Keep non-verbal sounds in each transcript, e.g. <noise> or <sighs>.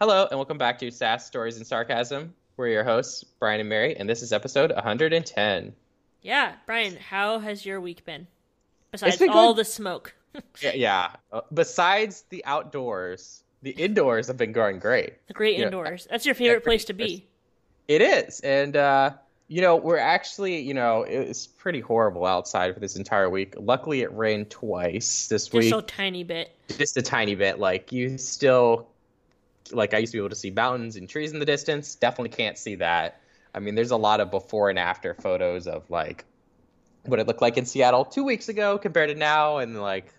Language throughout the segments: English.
Hello, and welcome back to SAS Stories and Sarcasm. We're your hosts, Brian and Mary, and this is episode 110. Yeah, Brian, how has your week been? Besides been all good. the smoke. <laughs> Yeah, yeah. Uh, besides the outdoors, the indoors have been going great. The great Yeah. indoors. That's your favorite place to be. It is, and uh, you know, we're actually, you know, it's pretty horrible outside for this entire week. Luckily, it rained twice this week. Just week, so tiny bit. just a tiny bit. Like you still, like I used to be able to see mountains and trees in the distance. Definitely can't see that. I mean, there's a lot of before and after photos of like what it looked like in Seattle two weeks ago compared to now, and like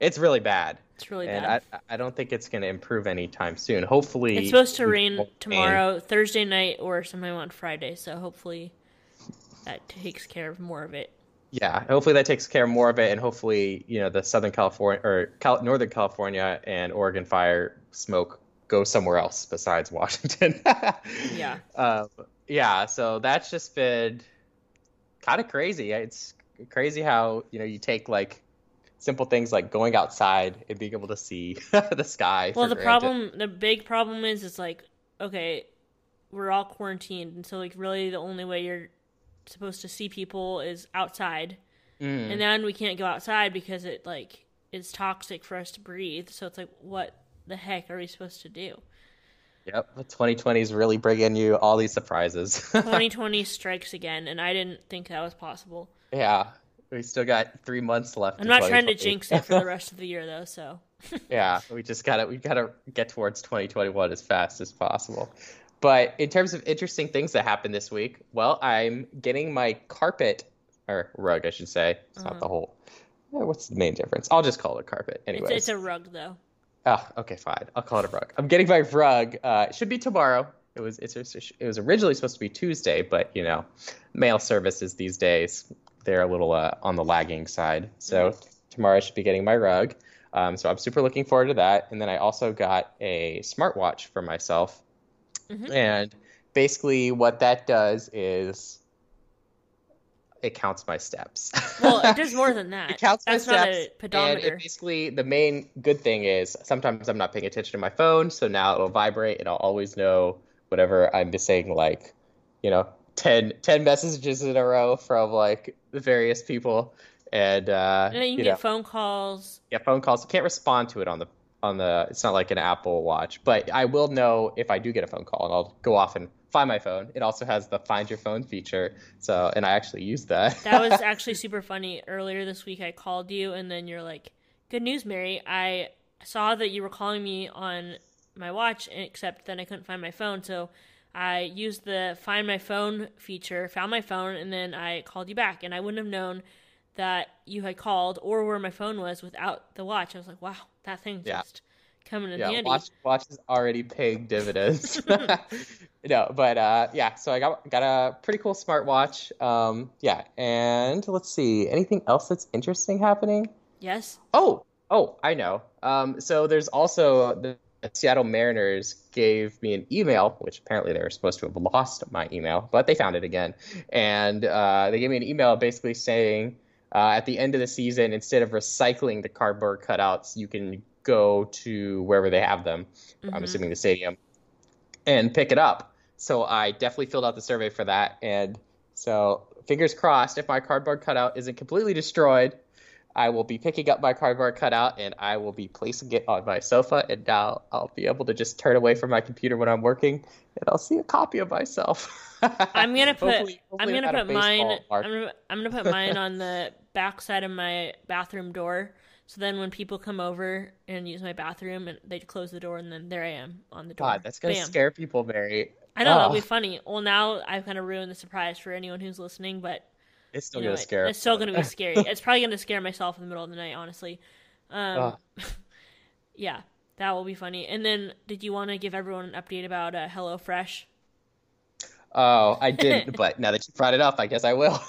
it's really bad. It's really and bad. I, I don't think it's going to improve anytime soon. Hopefully, it's supposed to rain tomorrow, Thursday night, or sometime on Friday. So hopefully that takes care of more of it. Yeah, hopefully that takes care of more of it, and hopefully, you know, the Southern California or Cal- Northern California and Oregon fire smoke go somewhere else besides Washington. <laughs> Yeah. Um, yeah. So that's just been kind of crazy. It's crazy how you know you take like simple things like going outside and being able to see <laughs> the sky. Well, the granted. problem, the big problem is, it's like, okay, we're all quarantined, and so like really the only way you're supposed to see people is outside, Mm. and then we can't go outside because it like is toxic for us to breathe. So it's like, what the heck are we supposed to do? Yep, 2020 is really bringing you all these surprises. <laughs> 2020 strikes again, and I didn't think that was possible. yeah, we still got three months left. I'm not trying to jinx it for the <laughs> rest of the year, though. So <laughs> yeah, we just gotta we gotta get towards 2021 as fast as possible. But in terms of interesting things that happened this week, well, I'm getting my carpet or rug, I should say. It's not Uh-huh. the whole. What's the main difference? I'll just call it a carpet, it's, it's a rug, though. Oh, okay, fine. I'll call it a rug. I'm getting my rug. Uh, it should be tomorrow. It was it's it was originally supposed to be Tuesday, but you know, mail services these days they're a little uh, on the lagging side. So tomorrow I should be getting my rug. Um, so I'm super looking forward to that. And then I also got a smartwatch for myself. Mhm. And basically, what that does is it counts my steps. <laughs> Well, it does more than <laughs> that. It counts my That's not steps, a and pedometer. it basically, the main good thing is sometimes I'm not paying attention to my phone, so now it'll vibrate and I'll always know whatever I'm missing, like, you know, 10, 10 messages in a row from like the various people. And, uh, and then you can you get know, phone calls. yeah, phone calls. I can't respond to it on the, on the, it's not like an Apple Watch, but I will know if I do get a phone call and I'll go off and find my phone. It also has the find your phone feature. So, and I actually used that. That was <laughs> actually super funny. Earlier this week, I called you, and then you're like, "Good news, Mary. I saw that you were calling me on my watch, except then I couldn't find my phone, so." I used the find my phone feature, found my phone, and then I called you back. And I wouldn't have known that you had called or where my phone was without the watch. I was like, wow, that thing Yeah. just coming in yeah, handy. watch watch is already paying dividends. <laughs> <laughs> no, but uh, yeah, so I got got a pretty cool smartwatch. Um, yeah, and let's see, anything else that's interesting happening? Yes. Oh, oh, I know. Um, so there's also the Seattle Mariners gave me an email, which apparently they were supposed to have lost my email, but they found it again, and uh, they gave me an email basically saying. Uh, at the end of the season, instead of recycling the cardboard cutouts, you can go to wherever they have them. I'm Mhm. assuming the stadium, and pick it up. So I definitely filled out the survey for that. And so fingers crossed, if my cardboard cutout isn't completely destroyed, I will be picking up my cardboard cutout and I will be placing it on my sofa. And now I'll be able to just turn away from my computer when I'm working and I'll see a copy of myself. <laughs> I'm gonna put Hopefully- I'm gonna put mine. I'm gonna, I'm gonna put mine on the back side of my bathroom door. So then when people come over and use my bathroom and they close the door and then there I am on the door. God, that's gonna Bam. scare people, Mary. I know that'll Oh, be funny. Well now I've kind of ruined the surprise for anyone who's listening, but It's still gonna it- scare. it's still gonna be scary. <laughs> it's probably gonna scare myself in the middle of the night, honestly. Um, <laughs> yeah, that will be funny. And then did you want to give everyone an update about uh, HelloFresh? Oh, I didn't, <laughs> but now that you brought it up, I guess I will.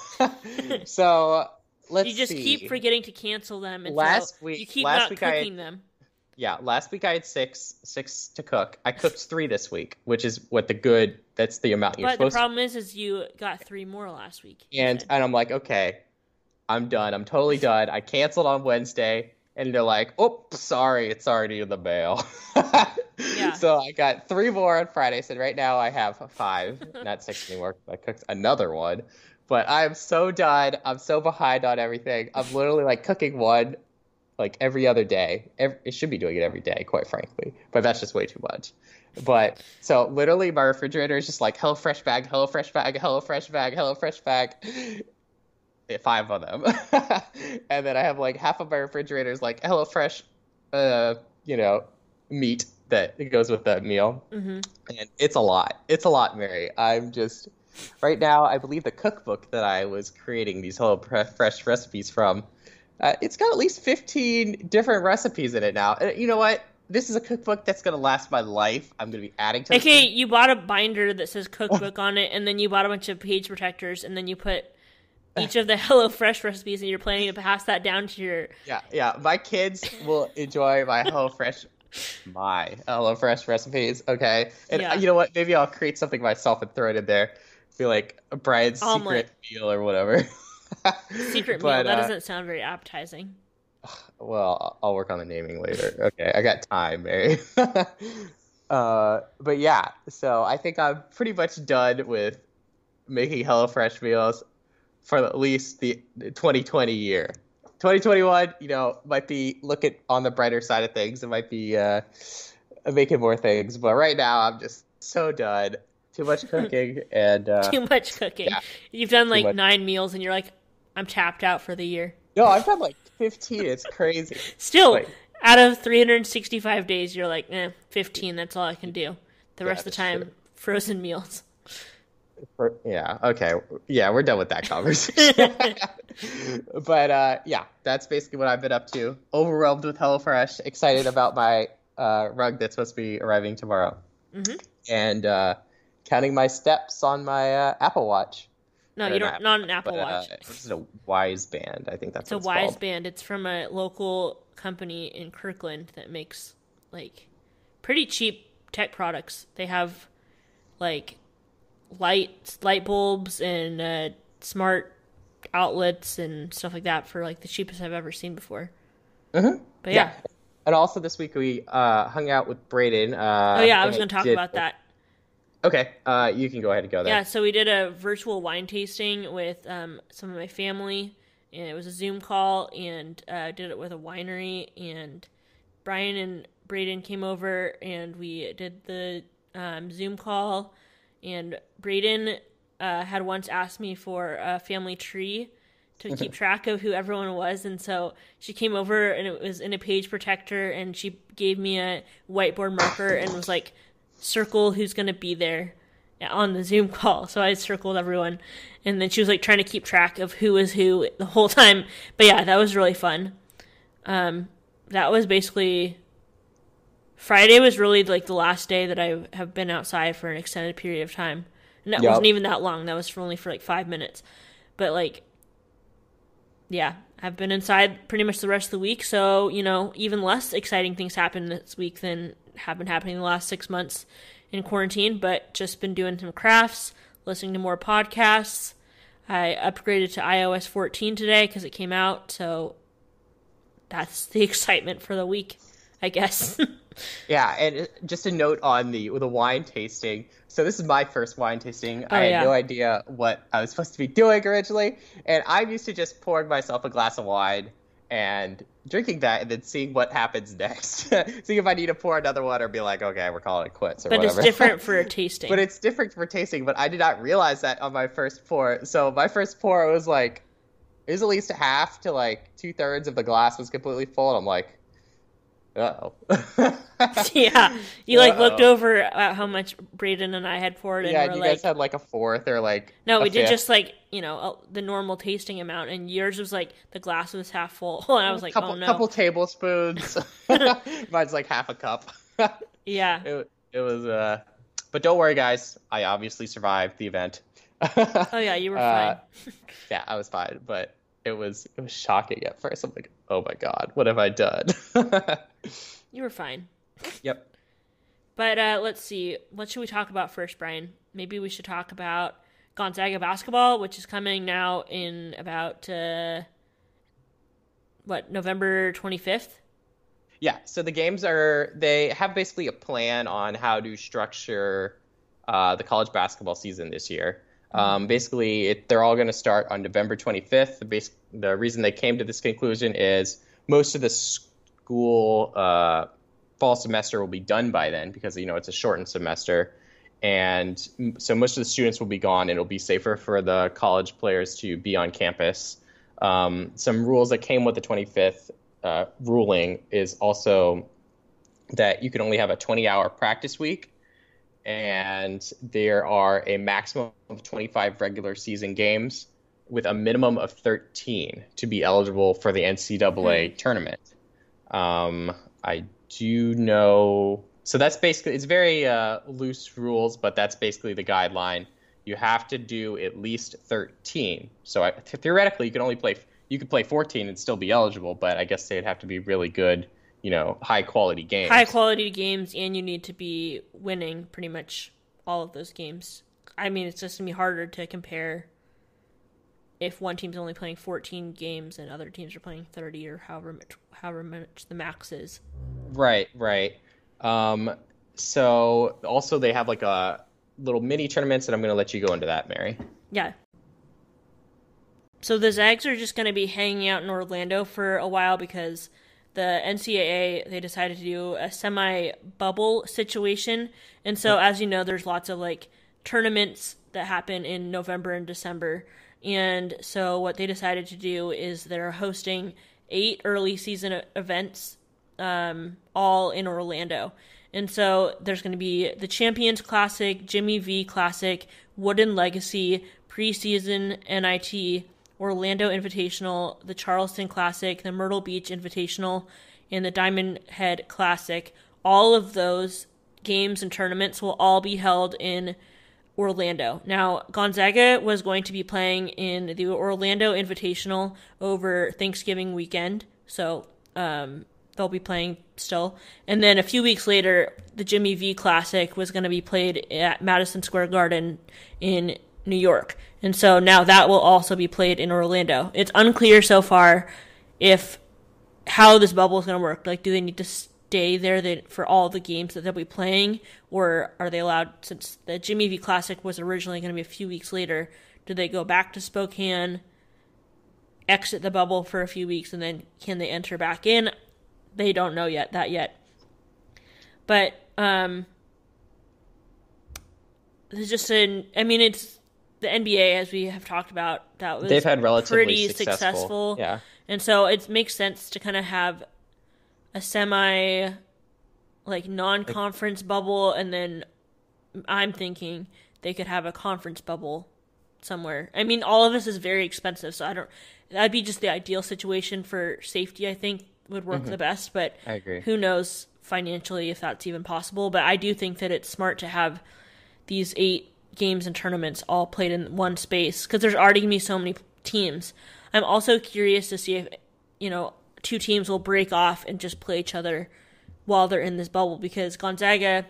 so let's you just see. keep forgetting to cancel them. And Last week- you keep last not week I- cooking them. Yeah, last week I had six six to cook. I cooked three this week, which is what the good. That's the amount you're But the supposed. problem is, is you got three more last week. And and I'm like, okay, I'm done. I'm totally done. I canceled on Wednesday, and they're like, "Oh, sorry, it's already in the mail." Yeah. <laughs> So I got three more on Friday. So right now I have five, not six anymore. I cooked another one, but I'm so done. I'm so behind on everything. I'm literally like cooking one like every other day. Every, it should be doing it every day, quite frankly, but that's just way too much. But so literally, my refrigerator is just like Hello Fresh bag, Hello Fresh bag, Hello Fresh bag, Hello Fresh bag. <laughs> Five of them, <laughs> and then I have like half of my refrigerator is like Hello Fresh, uh, you know, meat that goes with that meal, hmm and it's a lot. It's a lot, Mary. I'm just right now. I believe the cookbook that I was creating these Hello Fresh recipes from, uh, it's got at least 15 different recipes in it now. And you know what? This is a cookbook that's gonna last my life. I'm gonna be adding to. It. Okay, you bought a binder that says cookbook on it, and then you bought a bunch of page protectors, and then you put each of the <laughs> HelloFresh recipes, and you're planning to pass that down to your. Yeah, yeah. My kids will enjoy my HelloFresh, my HelloFresh recipes. Okay, and Yeah. you know what? Maybe I'll create something myself and throw it in there. Be like Brian's Omelet. secret meal or whatever. <laughs> Secret <laughs> But, meal. That uh, doesn't sound very appetizing. <sighs> Well, I'll work on the naming later. Okay, I got time, Mary. <laughs> uh, but yeah, so I think I'm pretty much done with making HelloFresh meals for at least the 2020 year. 2021, you know, might be looking on the brighter side of things. It might be uh, making more things, but right now I'm just so done. Too much cooking and uh, Too much cooking. yeah. You've done like nine meals, and you're like, I'm tapped out for the year. no, I've done like 15. It's crazy. Still, Like- out of 365 days, you're like, eh, 15. That's all I can do. The Yeah, rest of the time, true. frozen meals. For- yeah. Okay. Yeah, we're done with that conversation. <laughs> <laughs> but uh, yeah, that's basically what I've been up to. Overwhelmed with HelloFresh. Excited about my uh, rug that's supposed to be arriving tomorrow, hmm and uh, counting my steps on my uh, Apple Watch. No, Or you not don't. Not an Apple But, uh, Watch. this is a Wyze Band. I think that's It's a it's Wyze called. Band. It's from a local company in Kirkland that makes like pretty cheap tech products. They have like light light bulbs and uh, smart outlets and stuff like that for like the cheapest I've ever seen before. Mhm. But yeah. And also this week we uh, hung out with Braden. Uh, Oh yeah, I was going to talk did- about that. Okay, uh, you can go ahead and go there. Yeah, so we did a virtual wine tasting with um, some of my family, and it was a Zoom call, and uh, did it with a winery. And Brian and Braden came over, and we did the um, Zoom call. And Braden uh, had once asked me for a family tree to <laughs> keep track of who everyone was, and so she came over, and it was in a page protector, and she gave me a whiteboard marker and was like, "Circle who's gonna be there." on the Zoom call. So I circled everyone. And then she was like trying to keep track of who was who the whole time. But yeah, that was really fun. Um, that was basically Friday was really like the last day that I have been outside for an extended period of time. And that Yep. wasn't even that long. That was for only for like five minutes. But like, yeah, I've been inside pretty much the rest of the week. So, you know, even less exciting things happened this week than have been happening the last six months in quarantine, but just been doing some crafts, listening to more podcasts. I upgraded to iOS 14 today because it came out. So that's the <laughs> excitement for the week, I guess. <laughs> Yeah, and uh, just a note on the the wine tasting. So this is my first wine tasting. Oh, I had yeah. no idea what I was supposed to be doing originally, and I'm used to just pouring myself a glass of wine and drinking that, and then seeing what happens next. <laughs> seeing if I need to pour another one or be like, okay, we're calling it quits or but whatever. it's different for a <laughs> tasting. but it's different for tasting. But I did not realize that on my first pour. So my first pour was like, it was at least half to like two thirds of the glass was completely full, and I'm like, oh. <laughs> yeah, you like looked Uh-oh. over at how much Braden and I had poured, and yeah, we're and you like, guys had like a fourth or like no, a we did just like you know uh, the normal tasting amount, and yours was like the glass was half full, <laughs> and I was like, couple oh no, couple tablespoons. <laughs> Mine's like half a cup. yeah, it, it was uh, but don't worry, guys. I obviously survived the event. oh yeah, you were Uh, fine. yeah, I was fine, but it was it was shocking at first. I'm like, oh my god, what have I done? <laughs> You were fine. yep. But uh, let's see. What should we talk about first, Brian? Maybe we should talk about Gonzaga basketball, which is coming now in about uh, what November twenty fifth. Yeah, so the games are they have basically a plan on how to structure uh, the college basketball season this year. Um, basically, it, they're all going to start on November 25th. The, base, the reason they came to this conclusion is most of the school uh, fall semester will be done by then because you know it's a shortened semester, and so most of the students will be gone, and it'll be safer for the college players to be on campus. Um, some rules that came with the 25th uh, ruling is also that you can only have a 20-hour practice week and there are a maximum of 25 regular season games with a minimum of 13 to be eligible for the NCAA hmm. tournament. Um, I do know, so that's basically it's very uh, loose rules, but that's basically the guideline. You have to do at least 13. So I, theoretically, you can only play you could play 14 and still be eligible, but I guess they'd have to be really good you know high quality games. High quality games, and you need to be winning pretty much all of those games. I mean, it's just gonna be harder to compare if one team's only playing 14 games and other teams are playing 30 or however much however much the max is. Right, right. Um, so also they have like a little mini tournaments, and I'm gonna let you go into that, Mary. Yeah. So the Zags are just going to be hanging out in Orlando for a while because the NCAA they decided to do a semi bubble situation, and so as you know, there's lots of like tournaments that happen in November and December, and so what they decided to do is they're hosting eight early season events, um, all in Orlando. And so there's going to be the Champions Classic, Jimmy V Classic, Wooden Legacy, preseason NIT, Orlando Invitational, the Charleston Classic, the Myrtle Beach Invitational, and the Diamond Head Classic. All of those games and tournaments will all be held in Orlando. Now, Gonzaga was going to be playing in the Orlando Invitational over Thanksgiving weekend, so um, they'll be playing still. And then a few weeks later, the Jimmy V Classic was going to be played at Madison Square Garden in New York. And so now that will also be played in Orlando. It's unclear so far if how this bubble is going to work. Like, do they need to stay there for all the games that they'll be playing, or are they allowed? Since the Jimmy V Classic was originally going to be a few weeks later, do they go back to Spokane, exit the bubble for a few weeks, and then can they enter back in? They don't know yet that yet. But um, it's just an. I mean, it's the NBA, as we have talked about, that was they've had relatively pretty successful. successful. Yeah, and so it makes sense to kind of have a semi like non-conference like, bubble, and then I'm thinking they could have a conference bubble somewhere. I mean, all of this is very expensive, so I don't. That'd be just the ideal situation for safety. I think would work mm-hmm. the best, but I agree. Who knows financially if that's even possible? But I do think that it's smart to have these eight games and tournaments all played in one space because there's already gonna be so many teams. I'm also curious to see if you know two teams will break off and just play each other while they're in this bubble because Gonzaga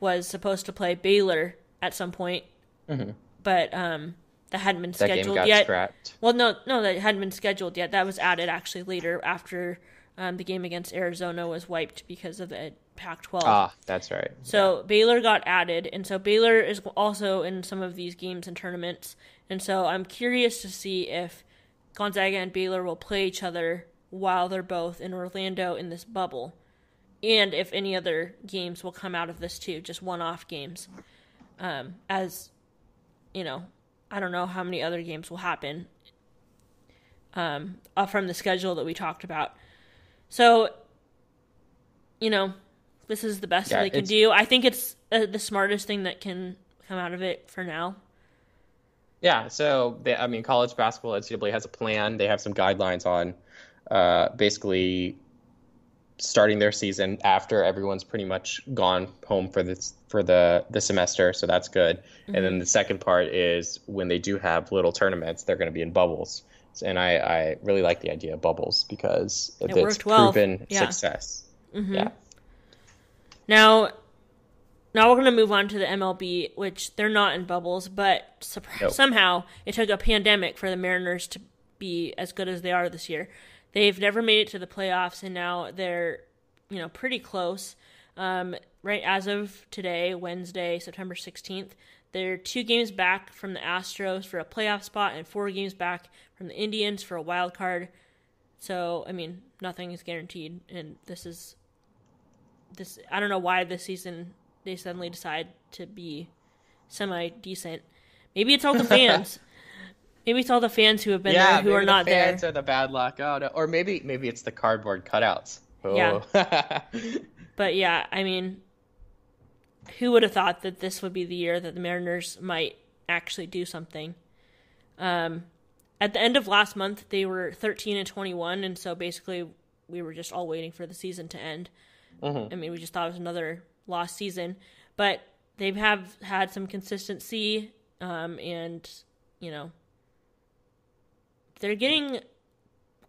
was supposed to play Baylor at some point, mm-hmm. but um, that hadn't been that scheduled yet. Scrapped. Well, no, no, that hadn't been scheduled yet. That was added actually later after um, the game against Arizona was wiped because of the Pac-12. Ah, that's right. So yeah. Baylor got added, and so Baylor is also in some of these games and tournaments. And so I'm curious to see if Gonzaga and Baylor will play each other while they're both in Orlando in this bubble, and if any other games will come out of this too, just one-off games. Um, as you know, I don't know how many other games will happen um, from the schedule that we talked about. So, you know, this is the best yeah, they can do. I think it's uh, the smartest thing that can come out of it for now. Yeah, so they, I mean, college basketball NCAA has a plan. They have some guidelines on uh, basically starting their season after everyone's pretty much gone home for this for the the semester, so that's good. Mm-hmm. And then the second part is when they do have little tournaments, they're going to be in bubbles. And I, I really like the idea of bubbles because it it's proven well. yeah. success. Mm-hmm. Yeah. Now, now we're going to move on to the MLB, which they're not in bubbles, but nope. somehow it took a pandemic for the Mariners to be as good as they are this year. they've never made it to the playoffs, and now they're you know pretty close. Um, right as of today, Wednesday, September sixteenth, they're two games back from the Astros for a playoff spot, and four games back from the Indians for a wild card. So I mean, nothing is guaranteed, and this is this. I don't know why this season they suddenly decide to be semi decent. Maybe it's all the <laughs> fans. maybe it's all the fans who have been yeah, there who are maybe not the there. fans are the bad luck. Oh no, or maybe maybe it's the cardboard cutouts. Oh. Yeah. <laughs> But yeah, I mean, who would have thought that this would be the year that the Mariners might actually do something? Um, at the end of last month, they were 13 and 21, and so basically we were just all waiting for the season to end. I mean, we just thought it was another lost season, but they have had some consistency, um, and you know, they're getting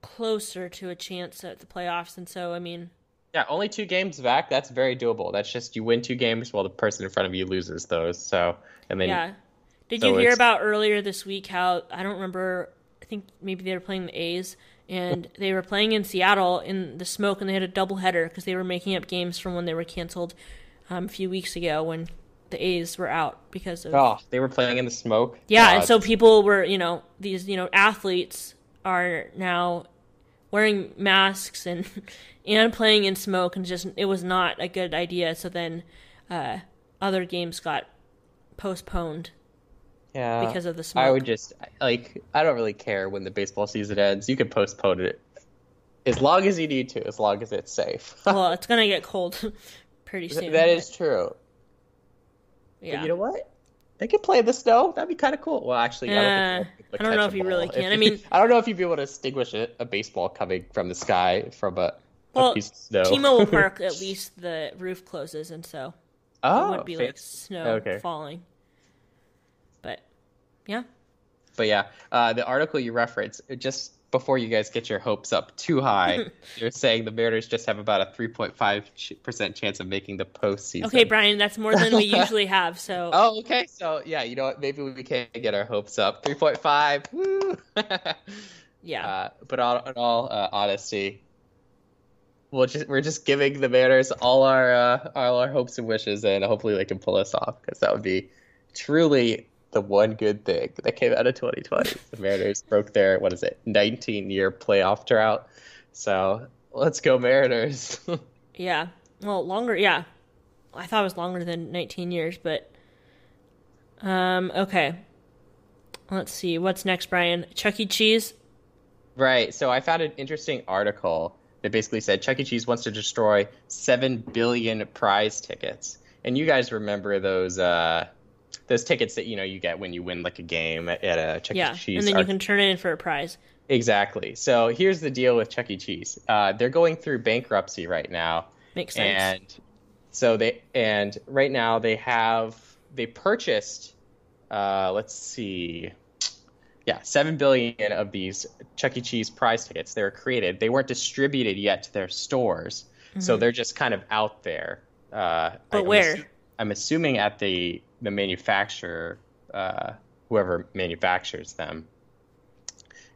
closer to a chance at the playoffs, and so I mean. Yeah, only two games back. That's very doable. That's just you win two games while the person in front of you loses those. So and then Yeah. Did so you hear it's- about earlier this week how I don't remember I think maybe they were playing the A's and they were playing in Seattle in the smoke and they had a double header because they were making up games from when they were canceled um, a few weeks ago when the A's were out because of oh, they were playing in the smoke. yeah, and so people were, you know, these, you know, athletes are now wearing masks and <laughs> and playing in smoke and just it was not a good idea. So then uh, other games got postponed yeah, because of the smoke. I would just like I don't really care when the baseball season ends. You can postpone it as long as you need to, as long as it's safe. <laughs> well, it's gonna get cold <laughs> pretty soon. that is true. yeah. But you know what? They could play in the snow. That'd be kind of cool. Well, actually, I don't, Uh, think I don't know if you really can. I mean- I don't know if you'd be able to distinguish a, a baseball coming from the sky from a, Well, a piece of snow. T-Mobile <laughs> Park, at least the roof closes, and so it oh, would be like snow Okay. falling. But yeah, But yeah, uh, the article you referenced, just before you guys get your hopes up too high, <laughs> you're saying the Mariners just have about a 3.5% chance of making the postseason. okay, Brian, that's more than we <laughs> usually have. So Oh, okay. So, yeah, you know what? Maybe we can get our hopes up. 3.5. Woo! <laughs> yeah, uh, but all, in all uh, honesty, we'll just, we're just giving the Mariners all our uh, all our hopes and wishes, and hopefully they can pull us off because that would be truly the one good thing that came out of 2020. the Mariners broke their what is it, 19 year playoff drought. So let's go Mariners. <laughs> yeah. Well, longer. Yeah, I thought it was longer than 19 years, but um, okay. Let's see what's next, Brian. Chuck E. Cheese. Right. So I found an interesting article that basically said Chuck E. Cheese wants to destroy seven billion prize tickets. And you guys remember those uh, those tickets that you know you get when you win like a game at, at a Chuck Yeah, E. Cheese. and then you can turn it in for a prize. Exactly. So here's the deal with Chuck E. Cheese. Uh, they're going through bankruptcy right now, Makes sense. and so they and right now they have they purchased uh, let's see yeah 7 billion of these chuck e cheese prize tickets they were created they weren't distributed yet to their stores so they're just kind of out there uh, Mm-hmm. But I'm where? assu- i'm assuming at the the manufacturer uh, whoever manufactures them.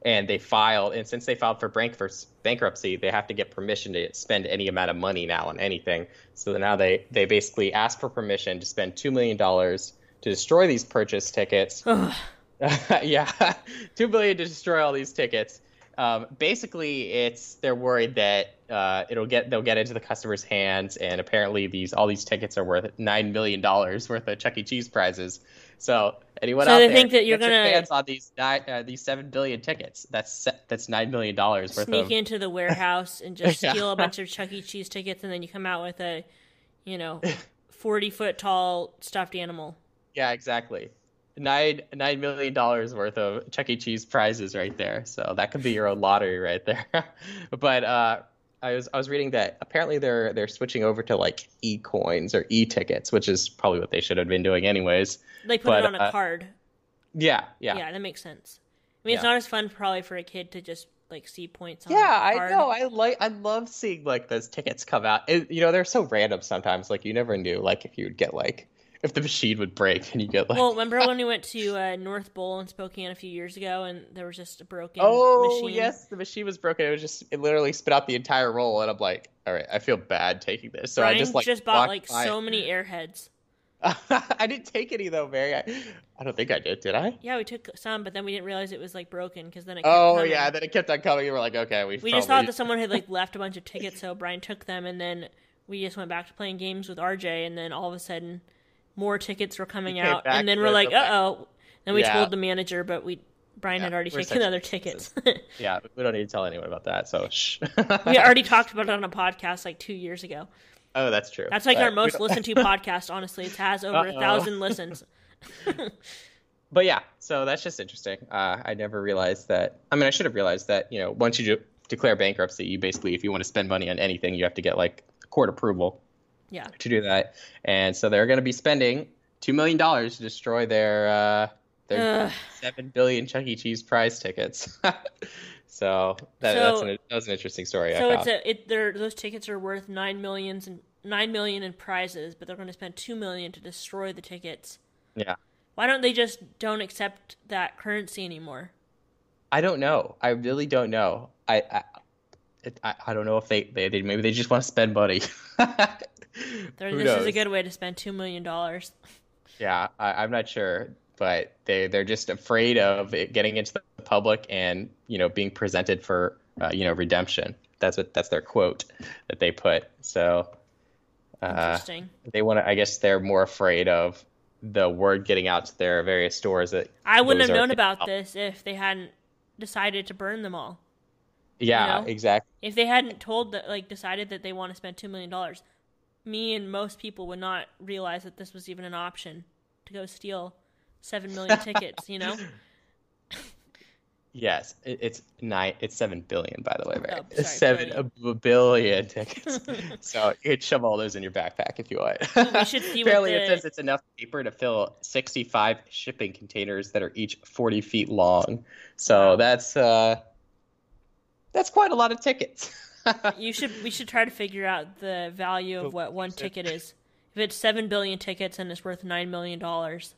And they filed and since they filed for bank- bankruptcy they have to get permission to spend any amount of money now on anything. So now they they basically asked for permission to spend $2 million to destroy these purchase tickets. <laughs> Yeah, <laughs> two billion to destroy all these tickets. Um, basically, it's they're worried that uh, it'll get they'll get into the customers' hands, and apparently these all these tickets are worth nine million dollars <laughs> worth of Chuck E. Cheese prizes. So anyone So out they there, think that you're get your gonna- hands on these nine, uh, these seven billion tickets. That's that's nine million dollars worth of. Sneak of. into the <laughs> warehouse and just Yeah. steal a bunch of Chuck E. Cheese tickets, and then you come out with a, you know, <laughs> forty foot tall stuffed animal. Yeah, exactly. Nine nine million dollars worth of Chuck E. Cheese prizes right there. So that could be your own lottery right there. <laughs> but uh, I was I was reading that apparently they're they're switching over to like e coins or e tickets, which is probably what they should have been doing anyways. They put But, it on a uh, card. Yeah, Yeah. yeah. that makes sense. I mean, it's not as fun probably for a kid to just like see points on Yeah, a I card. know. I like. I love seeing like those tickets come out. It, you know, they're so random sometimes. Like you never knew, like if you would get like if the machine would break and you get like. Well, remember when we went to <laughs> uh, North Bowl in Spokane a few years ago, and there was just a broken. Oh machine? yes, the machine was broken. It was just it literally spit out the entire roll, and I'm like, all right, I feel bad taking this. So I just like just bought like by- so many airheads. <laughs> I didn't take any though, Mary. I, I don't think I did. Did I? Yeah, we took some, but then we didn't realize it was like broken because then it. Kept Oh coming. yeah, then it kept on coming. and we're like, okay, we. We just thought that someone had like <laughs> left a bunch of tickets, so Brian took them, and then we just went back to playing games with RJ, and then all of a sudden, more tickets were coming out, and then we're like, uh oh. Then we Yeah. told the manager, but we Brian Yeah, had already taken other <laughs> tickets. <laughs> Yeah, we don't need to tell anyone about that. So shh. <laughs> we already talked about it on a podcast like two years ago. Oh, that's true. That's like But our most listened to podcast. Honestly, it has over a Uh-oh. thousand listens. But yeah, so that's just interesting. Uh, I never realized that. I mean, I should have realized that. You know, once you do declare bankruptcy, you basically, if you want to spend money on anything, you have to get like court approval Yeah. to do that. And so they're going to be spending two million dollars to destroy their uh, their Ugh. seven billion Chuck E. Cheese prize tickets. <laughs> so that, So- that's an, that was an interesting story. So I it's a it. They're, those tickets are worth nine millions and nine million in prizes, but they're going to spend two million to destroy the tickets. yeah. Why don't they just don't accept that currency anymore? I don't know. I really don't know. I I, it, I, I don't know if they, they, they maybe they just want to spend money. <laughs> This knows? is a good way to spend two million dollars. Yeah, I, I'm not sure, but they they're just afraid of it getting into the public and you know being presented for uh, you know redemption. That's what that's their quote that they put. So uh, Interesting. they want to. I guess they're more afraid of the word getting out to their various stores that I wouldn't have known about this if they hadn't decided to burn them all. Yeah, you know? exactly. If they hadn't told that, like, decided that they want to spend two million dollars, me and most people would not realize that this was even an option to go steal seven million <laughs> tickets. You know? Yes, it, it's nine. It's seven billion, by the way, right? Oh, <laughs> sorry, seven billion. a billion tickets. <laughs> so you could shove all those in your backpack if you want. We should see what Apparently, the- it says it's enough paper to fill sixty-five shipping containers that are each forty feet long. So Wow. that's uh, that's quite a lot of tickets. You should. We should try to figure out the value of what one ticket is. If it's seven billion tickets and it's worth nine million dollars,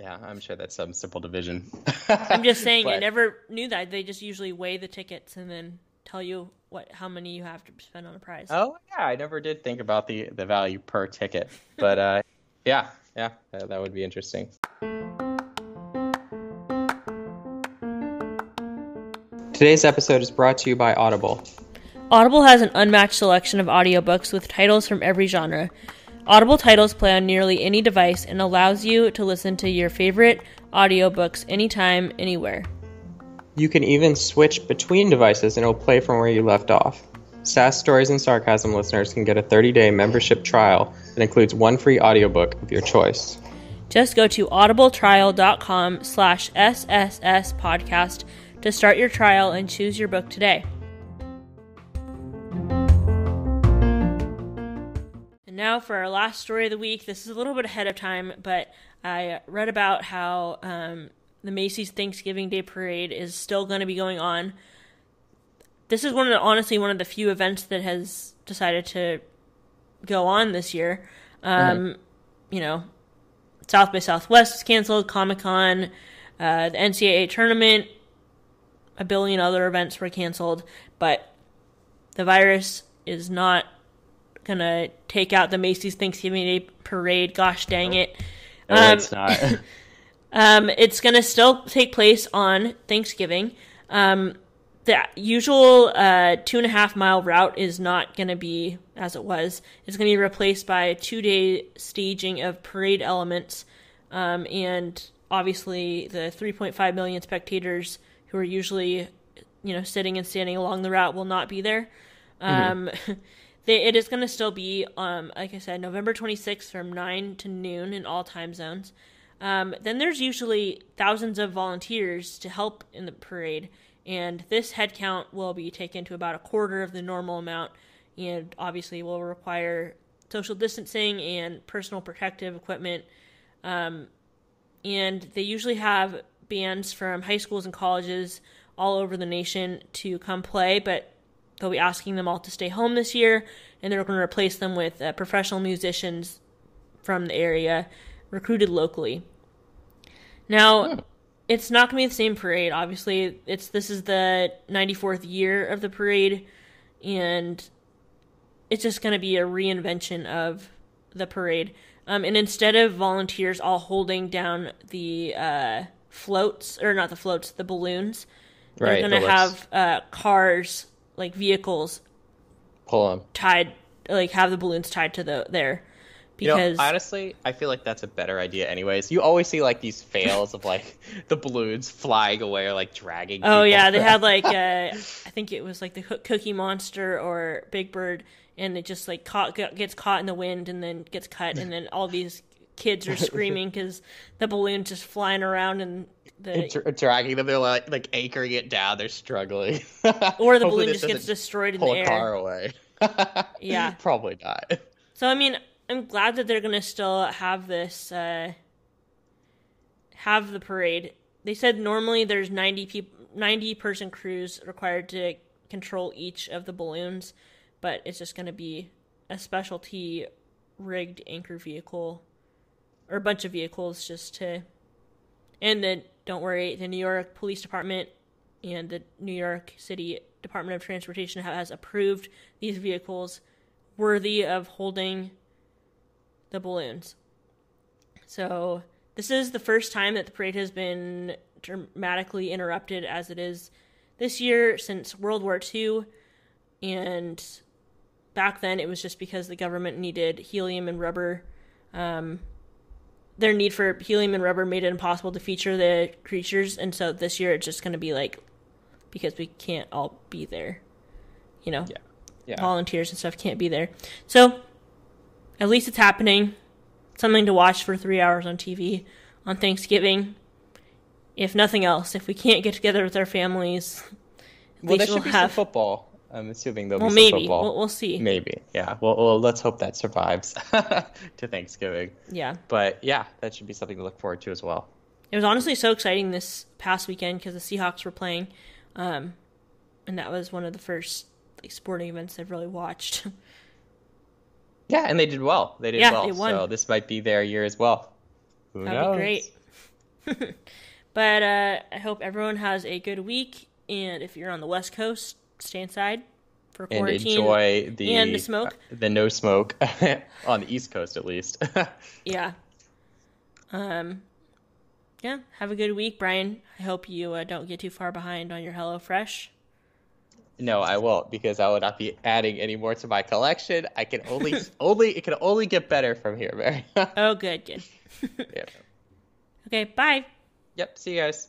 yeah, I'm sure that's some simple division. I'm just <laughs> saying. I never knew that. They just usually weigh the tickets and then tell you what how many you have to spend on a prize. Oh yeah, I never did think about the the value per ticket, but uh, <laughs> yeah, yeah, that, that would be interesting. Today's episode is brought to you by Audible. Audible has an unmatched selection of audiobooks with titles from every genre. Audible titles play on nearly any device and allows you to listen to your favorite audiobooks anytime, anywhere. You can even switch between devices and it'll play from where you left off. SAS Stories and Sarcasm listeners can get a 30-day membership trial that includes one free audiobook of your choice. Just go to audibletrial.com slash SSS podcast to start your trial and choose your book today. And now for our last story of the week. This is a little bit ahead of time, but I read about how um, the Macy's Thanksgiving Day Parade is still going to be going on. This is one of the, honestly one of the few events that has decided to go on this year. Um, You know, South by Southwest is canceled, Comic Con, uh, the NCAA tournament, a billion other events were canceled, but the virus is not gonna take out the Macy's Thanksgiving Day Parade. Gosh dang it! <laughs> <laughs> Um, it's not. um, it's to still take place on Thanksgiving. Um, the usual uh, two and a half mile route is not to be as it was. It's to be replaced by a two day staging of parade elements. Um, and obviously, the 3.5 million spectators who are usually, you know, sitting and standing along the route will not be there. Um, <laughs> they, it is going to still be, um, like I said, November 26th from 9 to noon in all time zones. Um, then there's usually thousands of volunteers to help in the parade, and this headcount will be taken to about a quarter of the normal amount, and obviously will require social distancing and personal protective equipment. Um, and they usually have bands from high schools and colleges all over the nation to come play, but they'll be asking them all to stay home this year, and they're going to replace them with uh, professional musicians from the area, recruited locally. Now, hmm. it's not going to be the same parade. Obviously, it's this is the 94th year of the parade, and it's just going to be a reinvention of the parade. Um, and instead of volunteers all holding down the uh, floats, or not the floats, the balloons, they're going to have uh, cars, like vehicles, pull them tied, like have the balloons tied to the there. Because you know, honestly, I feel like that's a better idea. Anyways, you always see like these fails of like <laughs> the balloons flying away or like dragging. Oh yeah, they had <laughs> like uh, I think it was like the Cookie Monster or Big Bird, and it just like caught gets caught in the wind and then gets cut, and then all these kids are <laughs> screaming because the balloon's just flying around and the dragging them. They're like like anchoring it down. They're struggling. <laughs> or the <laughs> balloon just gets destroyed in the air. car away. <laughs> yeah, probably not. So I mean, I'm glad that they're gonna still have this uh, have the parade. They said normally there's 90 people, 90 person crews required to control each of the balloons, but it's just gonna be a specialty rigged anchor vehicle or a bunch of vehicles just to. And then don't worry, the New York Police Department and the New York City Department of Transportation has approved these vehicles worthy of holding the balloons. So, this is the first time that the parade has been dramatically interrupted as it is this year since World War II. And back then, it was just because the government needed helium and rubber. Um, their need for helium and rubber made it impossible to feature the creatures. And so this year, it's just going to be like, because we can't all be there. You know? Yeah. Yeah. Volunteers and stuff can't be there. So at least it's happening. Something to watch for three hours on TV on Thanksgiving. If nothing else, if we can't get together with our families, well, there should we'll be have... some football. I'm assuming there'll well, be maybe. football. We'll, we'll see. Maybe, yeah. Well, well, let's hope that survives <laughs> to Thanksgiving. Yeah. But yeah, that should be something to look forward to as well. It was honestly so exciting this past weekend because the Seahawks were playing, um, and that was one of the first like sporting events I've really watched. <laughs> Yeah, and they did well. They did yeah, well. They won. So this might be their year as well. Who That'd knows? be great. <laughs> but uh, I hope everyone has a good week. And if you're on the West Coast, stay inside for quarantine. And enjoy the and the smoke. Uh, the no smoke <laughs> on the East Coast, at least. <laughs> yeah. Um. Yeah. Have a good week, Brian. I hope you uh, don't get too far behind on your Hello Fresh. No, I won't because I will not be adding any more to my collection. I can only <laughs> only it can only get better from here, Mary. oh, good, good. yeah. Okay, bye. Yep. See you guys.